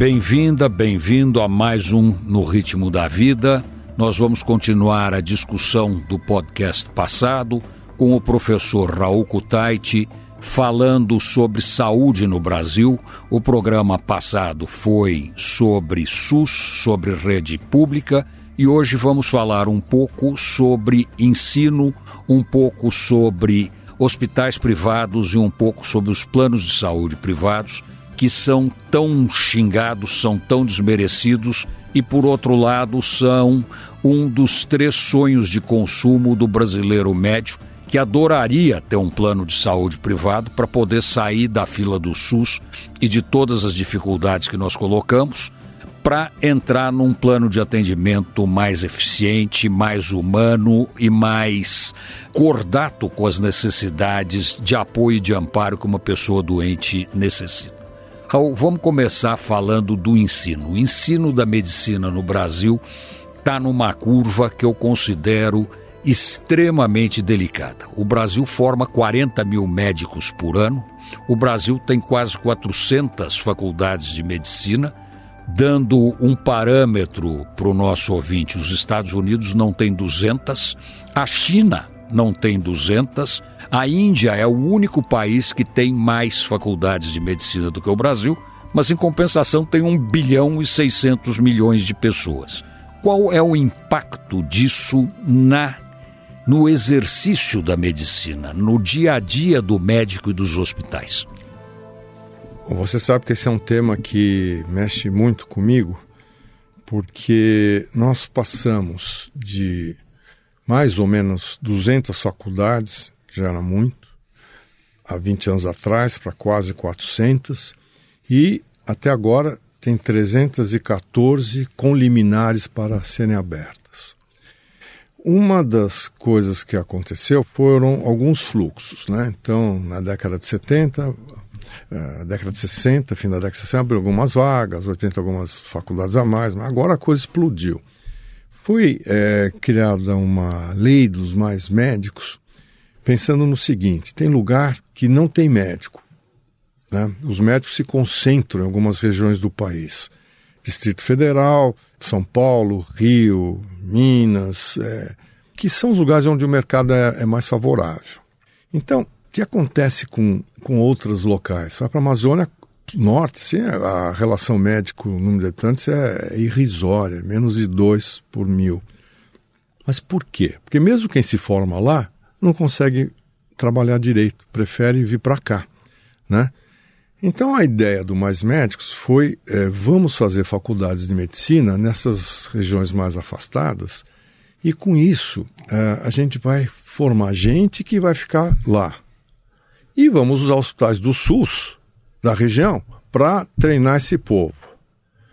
Bem-vinda, bem-vindo a mais um No Ritmo da Vida. Nós vamos continuar a discussão do podcast passado com o professor Raul Kutaiti falando sobre saúde no Brasil. O programa passado foi sobre SUS, sobre rede pública, e hoje vamos falar um pouco sobre ensino, um pouco sobre hospitais privados e um pouco sobre os planos de saúde privados que são tão xingados, são tão desmerecidos e, por outro lado, são um dos três sonhos de consumo do brasileiro médio que adoraria ter um plano de saúde privado para poder sair da fila do SUS e de todas as dificuldades que nós colocamos para entrar num plano de atendimento mais eficiente, mais humano e mais cordato com as necessidades de apoio e de amparo que uma pessoa doente necessita. Raul, vamos começar falando do ensino. O ensino da medicina no Brasil está numa curva que eu considero extremamente delicada. O Brasil forma 40 mil médicos por ano, o Brasil tem quase 400 faculdades de medicina. Dando um parâmetro para o nosso ouvinte, os Estados Unidos não tem 200, a China não tem 200, a Índia é o único país que tem mais faculdades de medicina do que o Brasil, mas em compensação tem 1 bilhão e 600 milhões de pessoas. Qual é o impacto disso na no exercício da medicina, no dia a dia do médico e dos hospitais? Você sabe que esse é um tema que mexe muito comigo, porque nós passamos de mais ou menos 200 faculdades, já era muito, há 20 anos atrás, para quase 400, e até agora tem 314 com liminares para serem abertas. Uma das coisas que aconteceu foram alguns fluxos, né? Então, na década de 70, uh, década de 60, fim da década de 60, abriu algumas vagas, 80 algumas faculdades a mais, mas agora a coisa explodiu. Foi é, criada uma lei dos mais médicos, pensando no seguinte: tem lugar que não tem médico. Né? Os médicos se concentram em algumas regiões do país. Distrito Federal, São Paulo, Rio, Minas, é, que são os lugares onde o mercado é, é mais favorável. Então, o que acontece com, com outros locais? Vai para a Amazônia Norte, sim, a relação médico-número de habitantes é, é irrisória, menos de dois por mil. Mas por quê? Porque mesmo quem se forma lá não consegue trabalhar direito, prefere vir para cá, né? Então a ideia do Mais Médicos foi é, vamos fazer faculdades de medicina nessas regiões mais afastadas e com isso é, a gente vai formar gente que vai ficar lá. E vamos usar hospitais do SUS da região para treinar esse povo.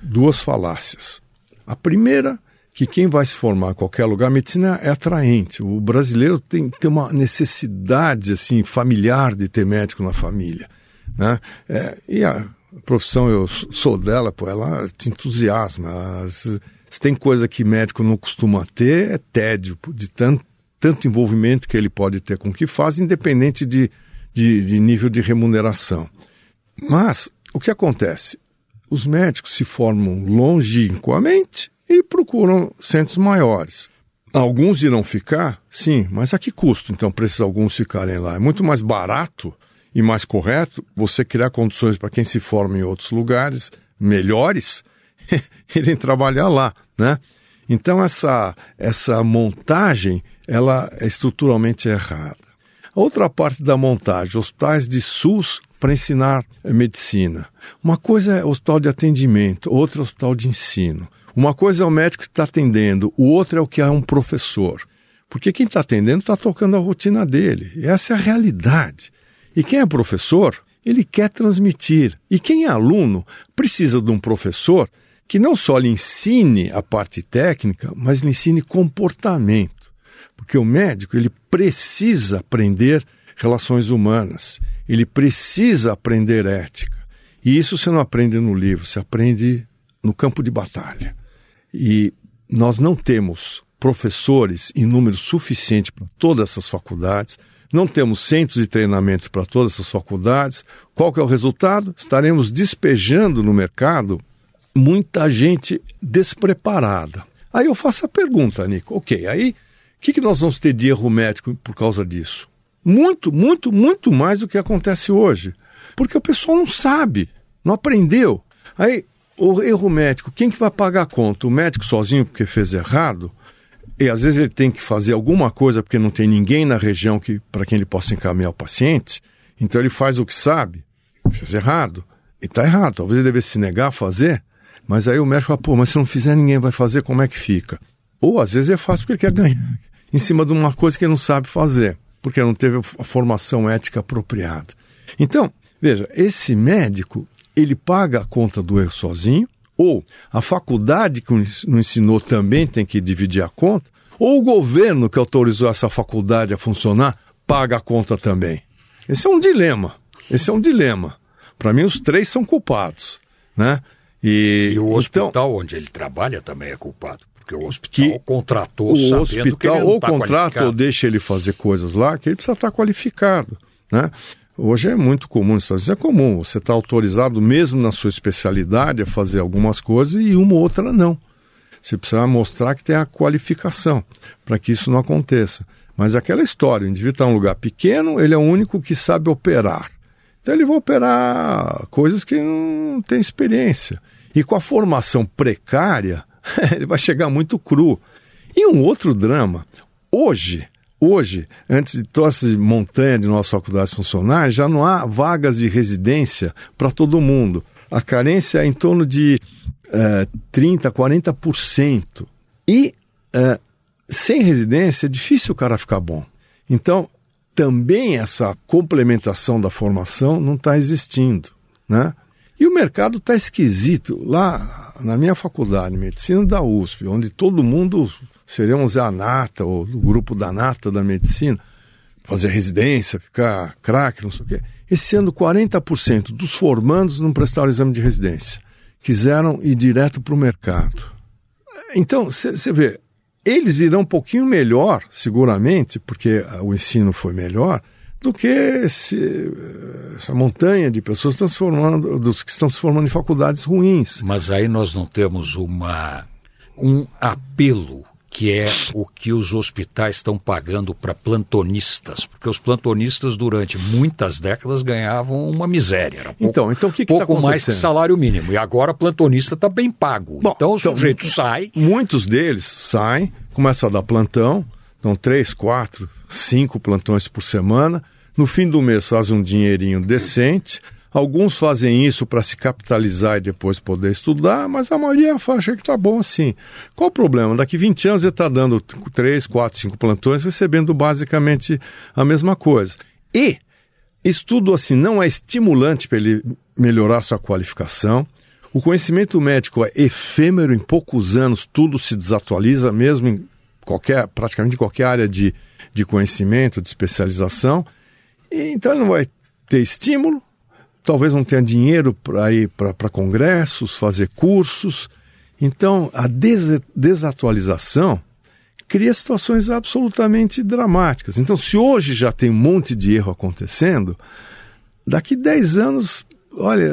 Duas falácias. A primeira, que quem vai se formar em qualquer lugar, medicina é atraente. O brasileiro tem, tem uma necessidade assim familiar de ter médico na família. Né? É, e a profissão, eu sou dela, pô, ela te entusiasma. As, se tem coisa que médico não costuma ter, é tédio, de tanto, tanto envolvimento que ele pode ter com o que faz, independente de, de, de nível de remuneração. Mas o que acontece? Os médicos se formam longínquamente e procuram centros maiores. Alguns irão ficar, sim, mas a que custo então para esses alguns ficarem lá? É muito mais barato e mais correto você criar condições para quem se forma em outros lugares melhores irem trabalhar lá, né? Então essa essa montagem ela é estruturalmente errada. A outra parte da montagem, hospitais de SUS para ensinar medicina. Uma coisa é hospital de atendimento, outra é hospital de ensino. Uma coisa é o médico que está atendendo, o outro é o que é um professor. Porque quem está atendendo está tocando a rotina dele. Essa é a realidade. E quem é professor, ele quer transmitir. E quem é aluno precisa de um professor que não só lhe ensine a parte técnica, mas lhe ensine comportamento. Porque o médico, ele precisa aprender relações humanas, ele precisa aprender ética. E isso você não aprende no livro, você aprende no campo de batalha. E nós não temos professores em número suficiente para todas essas faculdades não temos centros de treinamento para todas essas faculdades. Qual que é o resultado? Estaremos despejando no mercado muita gente despreparada. Aí eu faço a pergunta, Nico, ok, aí o que, que nós vamos ter de erro médico por causa disso? Muito, muito, muito mais do que acontece hoje. Porque o pessoal não sabe, não aprendeu. Aí, o erro médico, quem que vai pagar a conta? O médico sozinho porque fez errado? E às vezes ele tem que fazer alguma coisa porque não tem ninguém na região que para quem ele possa encaminhar o paciente. Então ele faz o que sabe, fez errado. E está errado. Talvez ele devesse se negar a fazer. Mas aí o médico fala, pô, mas se não fizer, ninguém vai fazer, como é que fica? Ou às vezes é fácil porque ele quer ganhar em cima de uma coisa que ele não sabe fazer, porque não teve a formação ética apropriada. Então, veja, esse médico, ele paga a conta do erro sozinho, ou a faculdade que não ensinou também tem que dividir a conta, ou o governo que autorizou essa faculdade a funcionar paga a conta também. Esse é um dilema. Esse é um dilema. Para mim, os três são culpados, né? E, e o então hospital então, onde ele trabalha também é culpado. Porque o hospital que contratou o hospital ou tá contrata ou deixa ele fazer coisas lá que ele precisa estar qualificado, né? Hoje é muito comum, isso é comum. Você está autorizado mesmo na sua especialidade a fazer algumas coisas e uma ou outra não. Você precisa mostrar que tem a qualificação para que isso não aconteça. Mas aquela história, o indivíduo está em um lugar pequeno, ele é o único que sabe operar. Então ele vai operar coisas que não tem experiência. E com a formação precária, ele vai chegar muito cru. E um outro drama, hoje, hoje, antes de toda essa montanha de nossas faculdades funcionar, já não há vagas de residência para todo mundo. A carência é em torno de é, 30%, 40%. E é, sem residência é difícil o cara ficar bom. Então, também essa complementação da formação não está existindo. Né? E o mercado está esquisito. Lá na minha faculdade de medicina da USP, onde todo mundo seríamos a nata, ou o grupo da nata da medicina, fazer residência, ficar craque, não sei o quê. Esse ano, 40% dos formandos não prestaram exame de residência. Quiseram ir direto para o mercado. Então, você vê, eles irão um pouquinho melhor, seguramente, porque o ensino foi melhor, do que esse, essa montanha de pessoas transformando, dos que estão se formando em faculdades ruins. Mas aí nós não temos uma, um apelo que é o que os hospitais estão pagando para plantonistas, porque os plantonistas durante muitas décadas ganhavam uma miséria, era pouco, então, então o que, que tá pouco tá mais que salário mínimo. E agora plantonista está bem pago. Bom, então o então, sujeito sai. Muitos deles saem, começam a dar plantão, dão três, quatro, cinco plantões por semana. No fim do mês fazem um dinheirinho decente Alguns fazem isso para se capitalizar e depois poder estudar, mas a maioria acha que está bom assim. Qual o problema? Daqui 20 anos ele está dando 3, 4, 5 plantões, recebendo basicamente a mesma coisa. E estudo assim não é estimulante para ele melhorar sua qualificação. O conhecimento médico é efêmero, em poucos anos tudo se desatualiza, mesmo em qualquer, praticamente qualquer área de, de conhecimento, de especialização. E, então ele não vai ter estímulo, talvez não tenha dinheiro para ir para congressos, fazer cursos. Então, a des desatualização cria situações absolutamente dramáticas. Então, se hoje já tem um monte de erro acontecendo, daqui 10 anos, olha,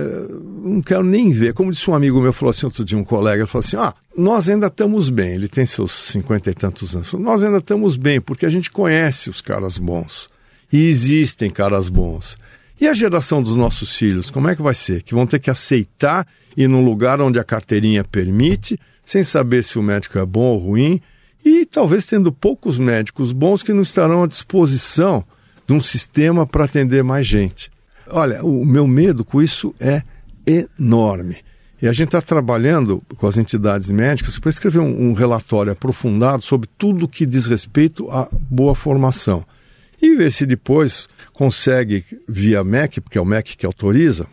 não quero nem ver. Como disse um amigo meu, falou assim outro dia, um colega, falou assim: ah, nós ainda estamos bem. Ele tem seus cinquenta e tantos anos. Nós ainda estamos bem, porque a gente conhece os caras bons. E existem caras bons. E a geração dos nossos filhos, como é que vai ser? Que vão ter que aceitar ir num lugar onde a carteirinha permite, sem saber se o médico é bom ou ruim, e talvez tendo poucos médicos bons que não estarão à disposição de um sistema para atender mais gente. Olha, o meu medo com isso é enorme. E a gente está trabalhando com as entidades médicas para escrever um, um relatório aprofundado sobre tudo que diz respeito à boa formação e ver se depois consegue, via MEC, porque é o MEC que autoriza,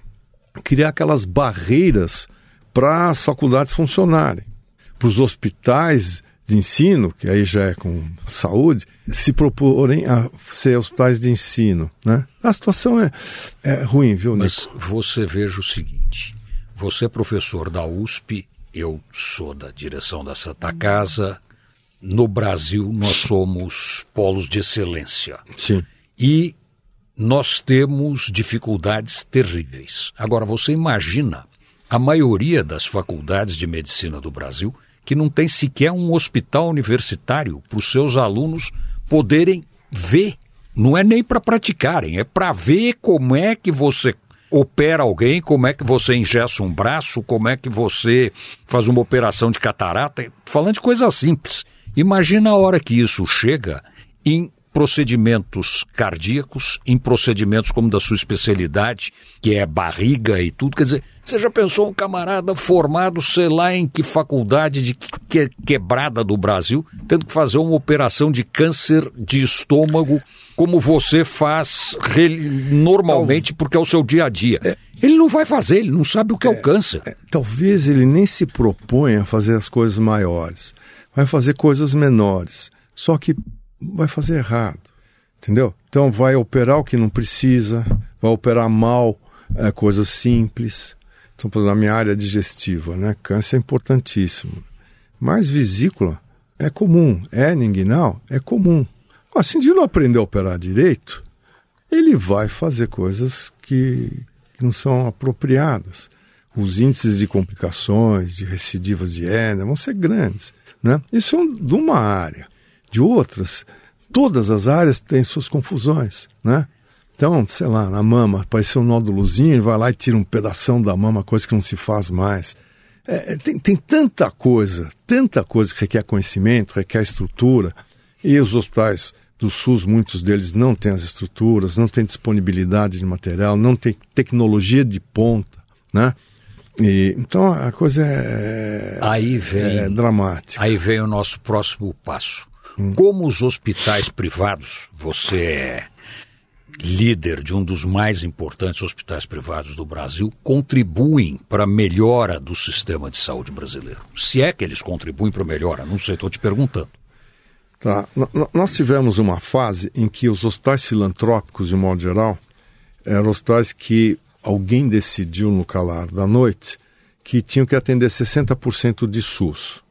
criar aquelas barreiras para as faculdades funcionarem, para os hospitais de ensino, que aí já é com saúde, se proporem a ser hospitais de ensino. Né? A situação é, é ruim, viu, Nico? Mas você veja o seguinte: você é professor da USP, eu sou da direção da Santa Casa, no Brasil nós somos polos de excelência. Sim. E nós temos dificuldades terríveis. Agora, você imagina a maioria das faculdades de medicina do Brasil que não tem sequer um hospital universitário para os seus alunos poderem ver. Não é nem para praticarem, é para ver como é que você opera alguém, como é que você ingessa um braço, como é que você faz uma operação de catarata, falando de coisas simples. Imagina a hora que isso chega em procedimentos cardíacos, em procedimentos como da sua especialidade, que é barriga e tudo. Quer dizer, você já pensou um camarada formado, sei lá em que faculdade de que, quebrada do Brasil, tendo que fazer uma operação de câncer de estômago, como você faz normalmente, porque é o seu dia a dia. É, ele não vai fazer, ele não sabe o que é, é o câncer. É, talvez ele nem se proponha a fazer as coisas maiores, vai fazer coisas menores. Só que vai fazer errado, entendeu? Então vai operar o que não precisa, vai operar mal é, coisas simples. Então, por exemplo, na minha área digestiva, né? Câncer é importantíssimo. Mas vesícula é comum, é ninguinal é comum. Assim, de não aprender a operar direito, ele vai fazer coisas que, que não são apropriadas. Os índices de complicações, de recidivas de hérnia vão ser grandes. Né? Isso é de uma área de outras, todas as áreas têm suas confusões, né? Então, sei lá, na mama, apareceu um nódulozinho, vai lá e tira um pedaço da mama, coisa que não se faz mais. É, é, tem, tem tanta coisa, tanta coisa que requer conhecimento, requer estrutura, e os hospitais do SUS, muitos deles não têm as estruturas, não têm disponibilidade de material, não tem tecnologia de ponta, né? E, então a coisa é, aí vem, é dramática. Aí vem o nosso próximo passo. Como os hospitais privados, você é líder de um dos mais importantes hospitais privados do Brasil, contribuem para a melhora do sistema de saúde brasileiro? Se é que eles contribuem para a melhora, não sei, estou te perguntando. Tá. Nós tivemos uma fase em que os hospitais filantrópicos, de modo geral, eram hospitais que alguém decidiu no calar da noite que tinham que atender 60% de SUS.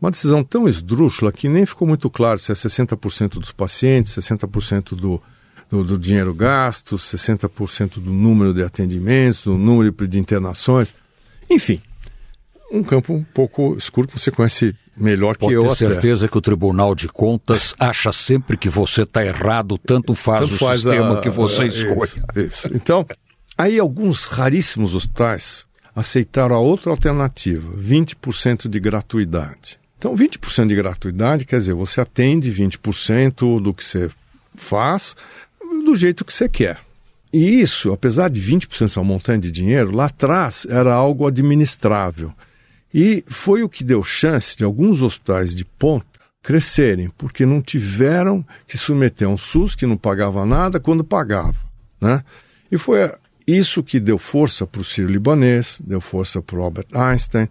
Uma decisão tão esdrúxula que nem ficou muito claro se é 60% dos pacientes, 60% do, do, do, dinheiro gasto, 60% do número de atendimentos, do número de internações. Enfim, um campo um pouco escuro que você conhece melhor Pode que eu. Pode ter certeza que o Tribunal de Contas acha sempre que você está errado, tanto faz tanto o faz sistema a, que você a, escolhe. Isso, isso. Então, aí alguns raríssimos hospitais aceitaram a outra alternativa, 20% de gratuidade. Então, 20% de gratuidade quer dizer, você atende 20% do que você faz do jeito que você quer. E isso, apesar de 20% ser um montante de dinheiro, lá atrás era algo administrável. E foi o que deu chance de alguns hospitais de ponta crescerem, porque não tiveram que submeter a um SUS que não pagava nada quando pagava. Né? E foi isso que deu força para o Ciro Libanês, deu força para o Albert Einstein,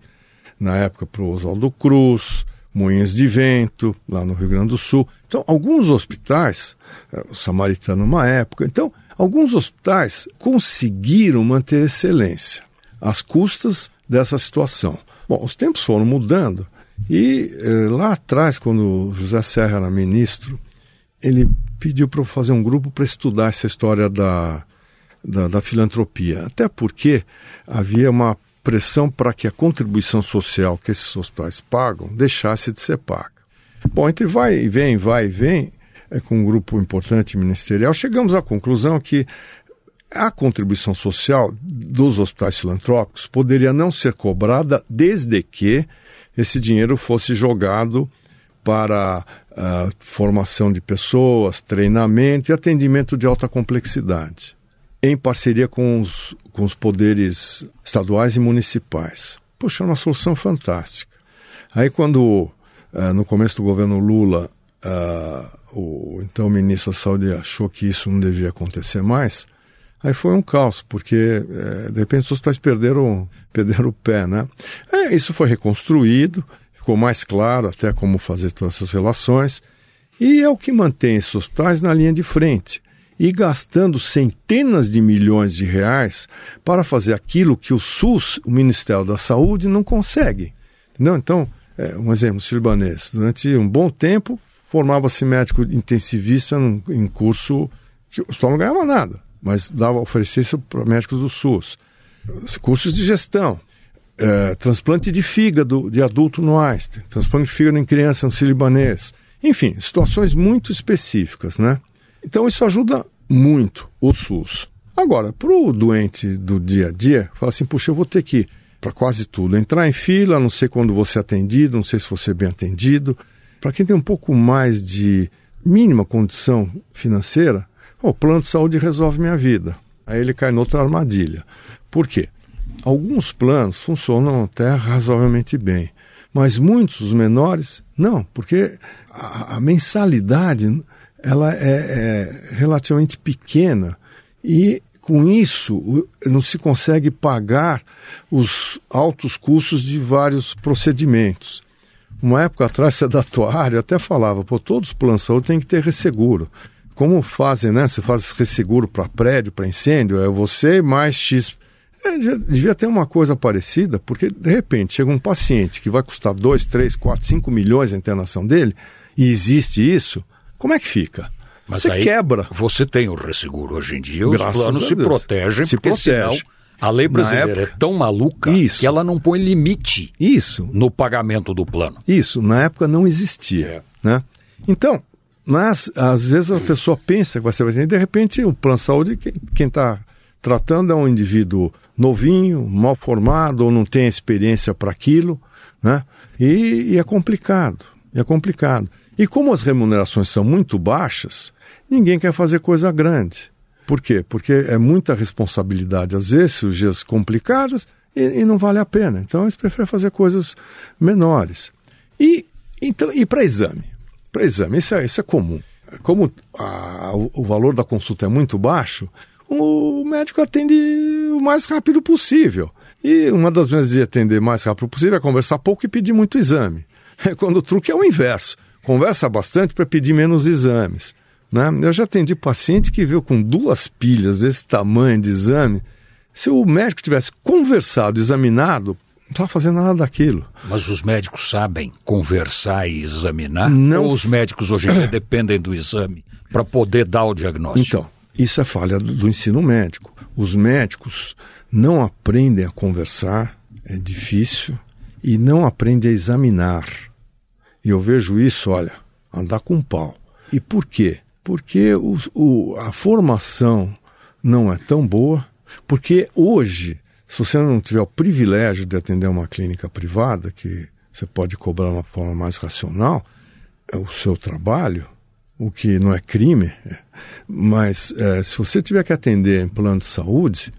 na época para o Oswaldo Cruz, Moinhos de Vento, lá no Rio Grande do Sul. Então, alguns hospitais, eh, o Samaritano uma época, então, alguns hospitais conseguiram manter excelência às custas dessa situação. Bom, os tempos foram mudando e eh, lá atrás, quando José Serra era ministro, ele pediu para eu fazer um grupo para estudar essa história da, da, da filantropia. Até porque havia uma pressão para que a contribuição social que esses hospitais pagam deixasse de ser paga. Bom, entre vai e vem, vai e vem, é, com um grupo importante ministerial, chegamos à conclusão que a contribuição social dos hospitais filantrópicos poderia não ser cobrada desde que esse dinheiro fosse jogado para a formação de pessoas, treinamento e atendimento de alta complexidade em parceria com os, com os poderes estaduais e municipais. Poxa, é uma solução fantástica. Aí, quando, uh, no começo do governo Lula, uh, o então ministro da Saúde achou que isso não devia acontecer mais, aí foi um caos, porque uh, de repente os hospitais perderam, perderam o pé, né? É, isso foi reconstruído, ficou mais claro até como fazer todas essas relações, e é o que mantém esses hospitais na linha de frente e gastando centenas de milhões de reais para fazer aquilo que o SUS, o Ministério da Saúde, não consegue. Entendeu? Então, é, um exemplo, Silbanês, durante um bom tempo formava-se médico intensivista num, em curso que o hospital não ganhava nada, mas dava oferecia para médicos do SUS. Cursos de gestão. é, transplante de fígado de adulto no Einstein, transplante de fígado em criança no sírio-libanês. Enfim, situações muito específicas, né? Então isso ajuda muito o SUS. Agora, para o doente do dia a dia, fala assim, puxa, eu vou ter que, para quase tudo, entrar em fila, não sei quando você é atendido, não sei se você é bem atendido. Para quem tem um pouco mais de mínima condição financeira, o plano de saúde resolve minha vida. Aí ele cai noutra armadilha. Por quê? Alguns planos funcionam até razoavelmente bem, mas muitos, os menores, não, porque a, a mensalidade ela é, é relativamente pequena e com isso não se consegue pagar os altos custos de vários procedimentos. Uma época atrás, você é da até falava, pô, todos os planos de saúde têm que ter resseguro. Como fazem, né? Você faz resseguro para prédio, para incêndio, é você mais X. É, devia ter uma coisa parecida, porque de repente chega um paciente que vai custar 2, 3, 4, 5 milhões a internação dele, e existe isso, como é que fica? Mas você quebra. Você tem o resseguro hoje em dia, os planos se protegem, se porque protege. senão a lei brasileira época, é tão maluca isso, que ela não põe limite isso, no pagamento do plano. Isso, na época não existia. É. Né? Então, mas às vezes a pessoa pensa que vai ser e de repente o plano de saúde, quem está tratando é um indivíduo novinho, mal formado, ou não tem experiência para aquilo, né? E, e é complicado, é complicado. E como as remunerações são muito baixas, ninguém quer fazer coisa grande. Por quê? Porque é muita responsabilidade, às vezes, cirurgias complicadas, e, e não vale a pena. Então eles preferem fazer coisas menores. E, então, e para exame? Para exame, isso é, isso é comum. Como a, o, valor da consulta é muito baixo, o médico atende o mais rápido possível. E uma das maneiras de atender mais rápido possível é conversar pouco e pedir muito exame. É quando o truque é o inverso. Conversa bastante para pedir menos exames. Né? Eu já atendi paciente que veio com duas pilhas desse tamanho de exame. Se o médico tivesse conversado, examinado, não estava fazendo nada daquilo. Mas os médicos sabem conversar e examinar? Não. Ou os médicos hoje em dia dependem do exame para poder dar o diagnóstico? Então, isso é falha do, do ensino médico. Os médicos não aprendem a conversar, é difícil, e não aprendem a examinar. E eu vejo isso, olha, andar com pau. E por quê? porque o, o, a formação não é tão boa, porque hoje, se você não tiver o privilégio de atender uma clínica privada, que você pode cobrar uma forma mais racional, é o seu trabalho, o que não é crime, é, mas é, se você tiver que atender em plano de saúde,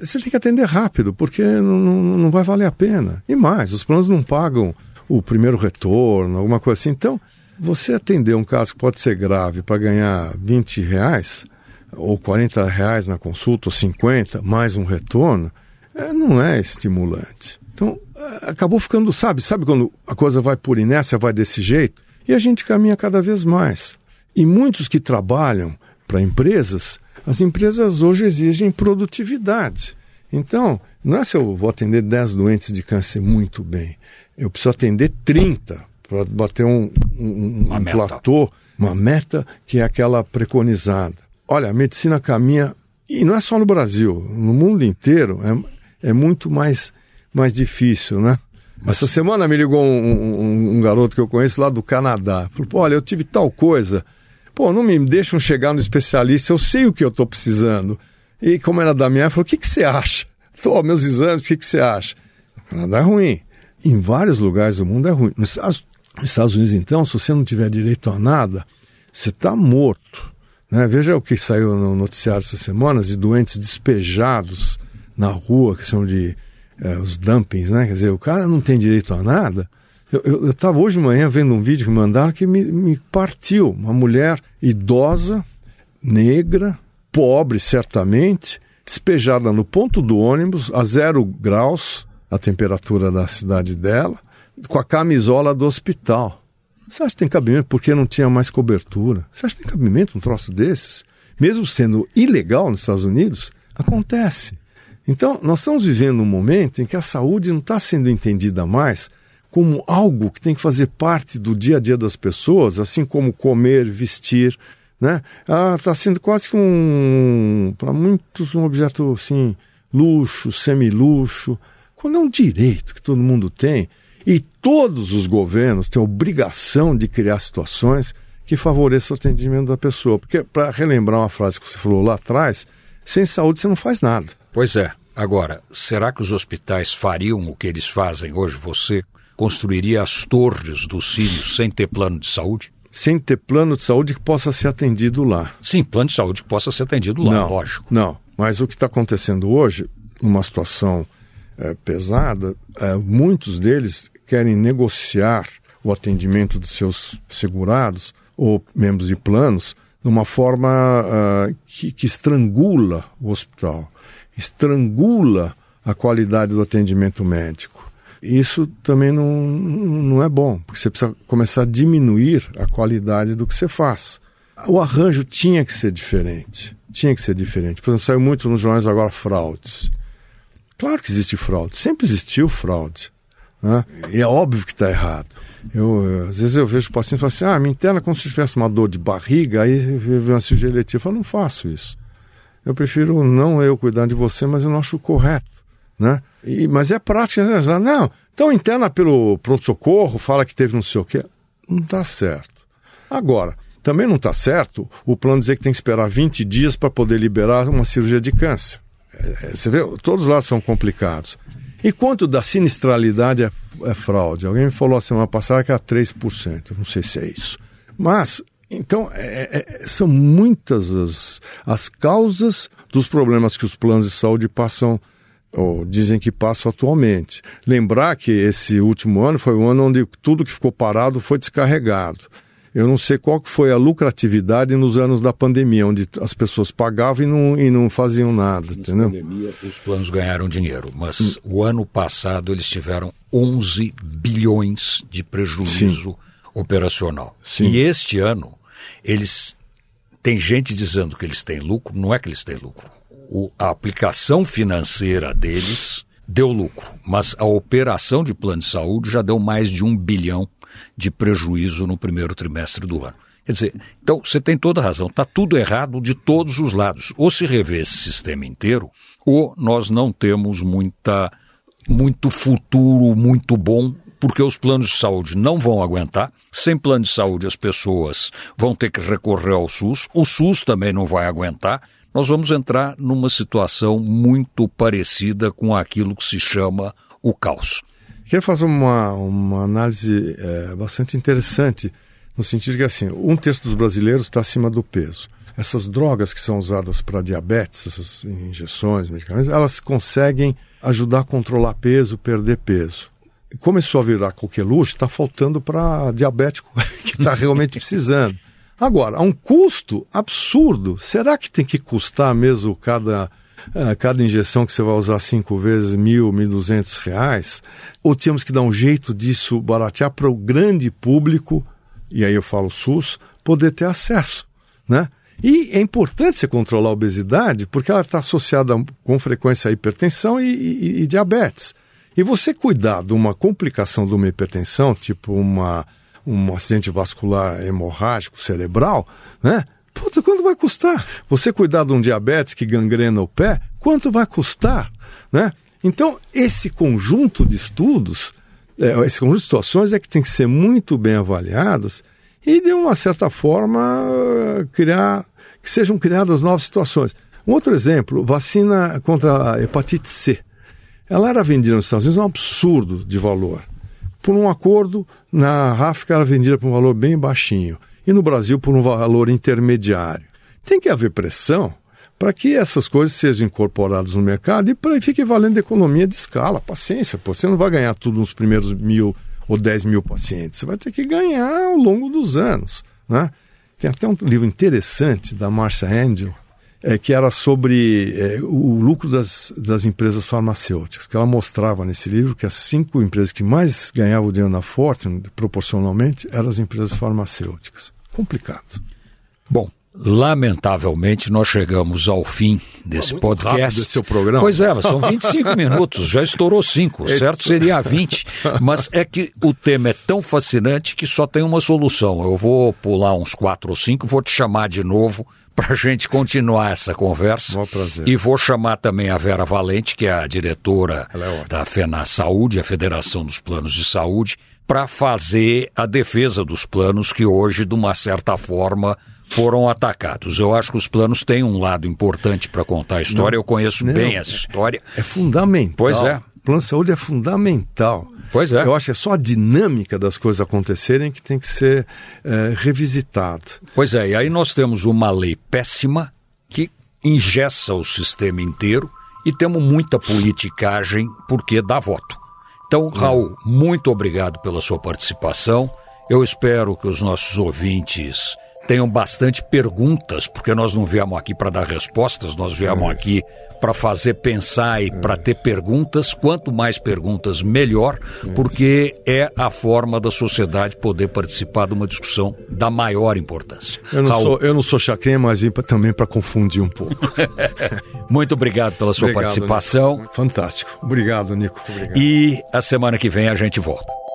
você tem que atender rápido, porque não, não, não vai valer a pena. E mais, os planos não pagam o primeiro retorno, alguma coisa assim. Então, você atender um caso que pode ser grave para ganhar 20 reais, ou 40 reais na consulta, ou 50, mais um retorno, é, não é estimulante. Então, é, acabou ficando, sabe, sabe quando a coisa vai por inércia, vai desse jeito? E a gente caminha cada vez mais. E muitos que trabalham para empresas, as empresas hoje exigem produtividade. Então, não é se eu vou atender 10 doentes de câncer muito bem, eu preciso atender 30 para bater um, um, um platô, uma meta que é aquela preconizada. Olha, a medicina caminha, e não é só no Brasil, no mundo inteiro é, é muito mais, mais difícil, né? Mas... Essa semana me ligou um, um, um, garoto que eu conheço lá do Canadá. Falou, olha, eu tive tal coisa. Pô, não me deixam chegar no especialista, eu sei o que eu estou precisando. E como era da minha, falou, o que, que você acha? Só meus exames, o que, que você acha? O Canadá é ruim. Em vários lugares do mundo é ruim. Nos Estados nos Estados Unidos, então, se você não tiver direito a nada, você está morto. Né? Veja o que saiu no noticiário essas semanas de doentes despejados na rua, que são de é, os dumpings, né? Quer dizer, o cara não tem direito a nada. Eu estava hoje de manhã vendo um vídeo que mandaram que me, me partiu. Uma mulher idosa, negra, pobre certamente, despejada no ponto do ônibus, a zero graus, a temperatura da cidade dela, com a camisola do hospital. Você acha que tem cabimento porque não tinha mais cobertura? Você acha que tem cabimento um troço desses? Mesmo sendo ilegal nos Estados Unidos, acontece. Então, nós estamos vivendo um momento em que a saúde não está sendo entendida mais como algo que tem que fazer parte do dia a dia das pessoas, assim como comer, vestir, né? Está ah, sendo quase que um, para muitos, um objeto assim, luxo, semi-luxo, quando é um direito que todo mundo tem e todos os governos têm a obrigação de criar situações que favoreçam o atendimento da pessoa. Porque, para relembrar uma frase que você falou lá atrás, sem saúde você não faz nada. Pois é. Agora, será que os hospitais fariam o que eles fazem hoje? Você construiria as torres dos cílios sem ter plano de saúde? Sem ter plano de saúde que possa ser atendido lá. Sim, plano de saúde que possa ser atendido lá, não, lógico. Não, mas o que está acontecendo hoje, uma situação é, pesada, é, muitos deles querem negociar o atendimento dos seus segurados ou membros de planos de uma forma uh, que, que estrangula o hospital, estrangula a qualidade do atendimento médico. Isso também não, não é bom, porque você precisa começar a diminuir a qualidade do que você faz. O arranjo tinha que ser diferente. Tinha que ser diferente. Por exemplo, saiu muito nos jornais agora fraudes. Claro que existe fraude, sempre existiu fraude. Né? E é óbvio que está errado. Eu, às vezes eu vejo o paciente e falo assim: ah, me interna como se tivesse uma dor de barriga, aí vem uma cirurgia letiva. Eu falo, não faço isso. Eu prefiro não eu cuidar de você, mas eu não acho correto. Né? E, mas é prática. Né? Não, então interna pelo pronto-socorro, fala que teve não sei o quê. Não está certo. Agora, também não está certo o plano dizer que tem que esperar 20 dias para poder liberar uma cirurgia de câncer. É, é, você vê, todos lá são complicados. E quanto da sinistralidade é, é fraude? Alguém me falou a semana passada que era 3%, não sei se é isso. Mas, então, é, é, são muitas as, as causas dos problemas que os planos de saúde passam ou dizem que passam atualmente. Lembrar que esse último ano foi o ano onde tudo que ficou parado foi descarregado. Eu não sei qual que foi a lucratividade nos anos da pandemia, onde as pessoas pagavam e não, e não faziam nada, Mas entendeu? pandemia, os planos ganharam dinheiro, mas o ano passado eles tiveram 11 bilhões de prejuízo Sim. operacional. Sim. E este ano, eles tem gente dizendo que eles têm lucro, não é que eles têm lucro. O, a aplicação financeira deles deu lucro, mas a operação de plano de saúde já deu mais de um bilhão de prejuízo no primeiro trimestre do ano. Quer dizer, então você tem toda a razão, está tudo errado de todos os lados. Ou se revê esse sistema inteiro, ou nós não temos muita, muito futuro muito bom porque os planos de saúde não vão aguentar. Sem plano de saúde, as pessoas vão ter que recorrer ao SUS. O SUS também não vai aguentar. Nós vamos entrar numa situação muito parecida com aquilo que se chama o caos. Queria fazer uma, uma análise é, bastante interessante, no sentido que, assim, um terço dos brasileiros está acima do peso. Essas drogas que são usadas para diabetes, essas injeções, medicamentos, elas conseguem ajudar a controlar peso, perder peso. Começou a virar coqueluche, está faltando para diabético que está realmente precisando. Agora, a um custo absurdo. Será que tem que custar mesmo cada cada injeção que você vai usar cinco vezes, mil, mil duzentos reais, ou temos que dar um jeito disso baratear para o grande público, e aí eu falo SUS, poder ter acesso, né? E é importante você controlar a obesidade, porque ela está associada com frequência à hipertensão e, e, e, diabetes. E você cuidar de uma complicação de uma hipertensão, tipo uma, um acidente vascular hemorrágico cerebral, né? Puta, quanto vai custar? Você cuidar de um diabetes que gangrena o pé, quanto vai custar? Né? Então, esse conjunto de estudos, é, esse conjunto de situações é que tem que ser muito bem avaliadas e, de uma certa forma, criar que sejam criadas novas situações. Um outro exemplo, vacina contra a hepatite C. Ela era vendida nos Estados Unidos um absurdo de valor. Por um acordo, na África era vendida por um valor bem baixinho e no Brasil por um valor intermediário. Tem que haver pressão para que essas coisas sejam incorporadas no mercado e para fique valendo economia de escala. Paciência, pô, você não vai ganhar tudo nos primeiros mil ou dez mil pacientes, você vai ter que ganhar ao longo dos anos. Né? Tem até um livro interessante da Marcia Angel, é, que era sobre é, o lucro das, das empresas farmacêuticas, que ela mostrava nesse livro que as cinco empresas que mais ganhavam dinheiro na Fortune, proporcionalmente, eram as empresas farmacêuticas complicado. Bom, Lamentavelmente, nós chegamos ao fim desse Muito podcast. Esse seu programa. Pois é, mas são 25 minutos, já estourou 5, certo seria 20. Mas é que o tema é tão fascinante que só tem uma solução. Eu vou pular uns 4 ou 5, vou te chamar de novo para a gente continuar essa conversa. Prazer. E vou chamar também a Vera Valente, que é a diretora é da FENA Saúde, a Federação dos Planos de Saúde, para fazer a defesa dos planos que hoje, de uma certa forma, foram atacados. Eu acho que os planos têm um lado importante para contar a história. Não, Eu conheço não, bem essa história. É fundamental. Pois é. O plano de saúde é fundamental. Pois é. Eu acho que é só a dinâmica das coisas acontecerem que tem que ser é, revisitada. Pois é, e aí nós temos uma lei péssima que ingessa o sistema inteiro e temos muita politicagem porque dá voto. Então, Raul, muito obrigado pela sua participação. Eu espero que os nossos ouvintes tenham bastante perguntas, porque nós não viemos aqui para dar respostas, nós viemos é aqui para fazer pensar e para ter perguntas. Quanto mais perguntas, melhor, porque é a forma da sociedade poder participar de uma discussão da maior importância. Eu não, sou, eu não sou chacrinha, mas vim pra, também para confundir um pouco. Muito obrigado pela sua obrigado, participação. Nico. Fantástico. Obrigado, Nico. Obrigado. E a semana que vem a gente volta.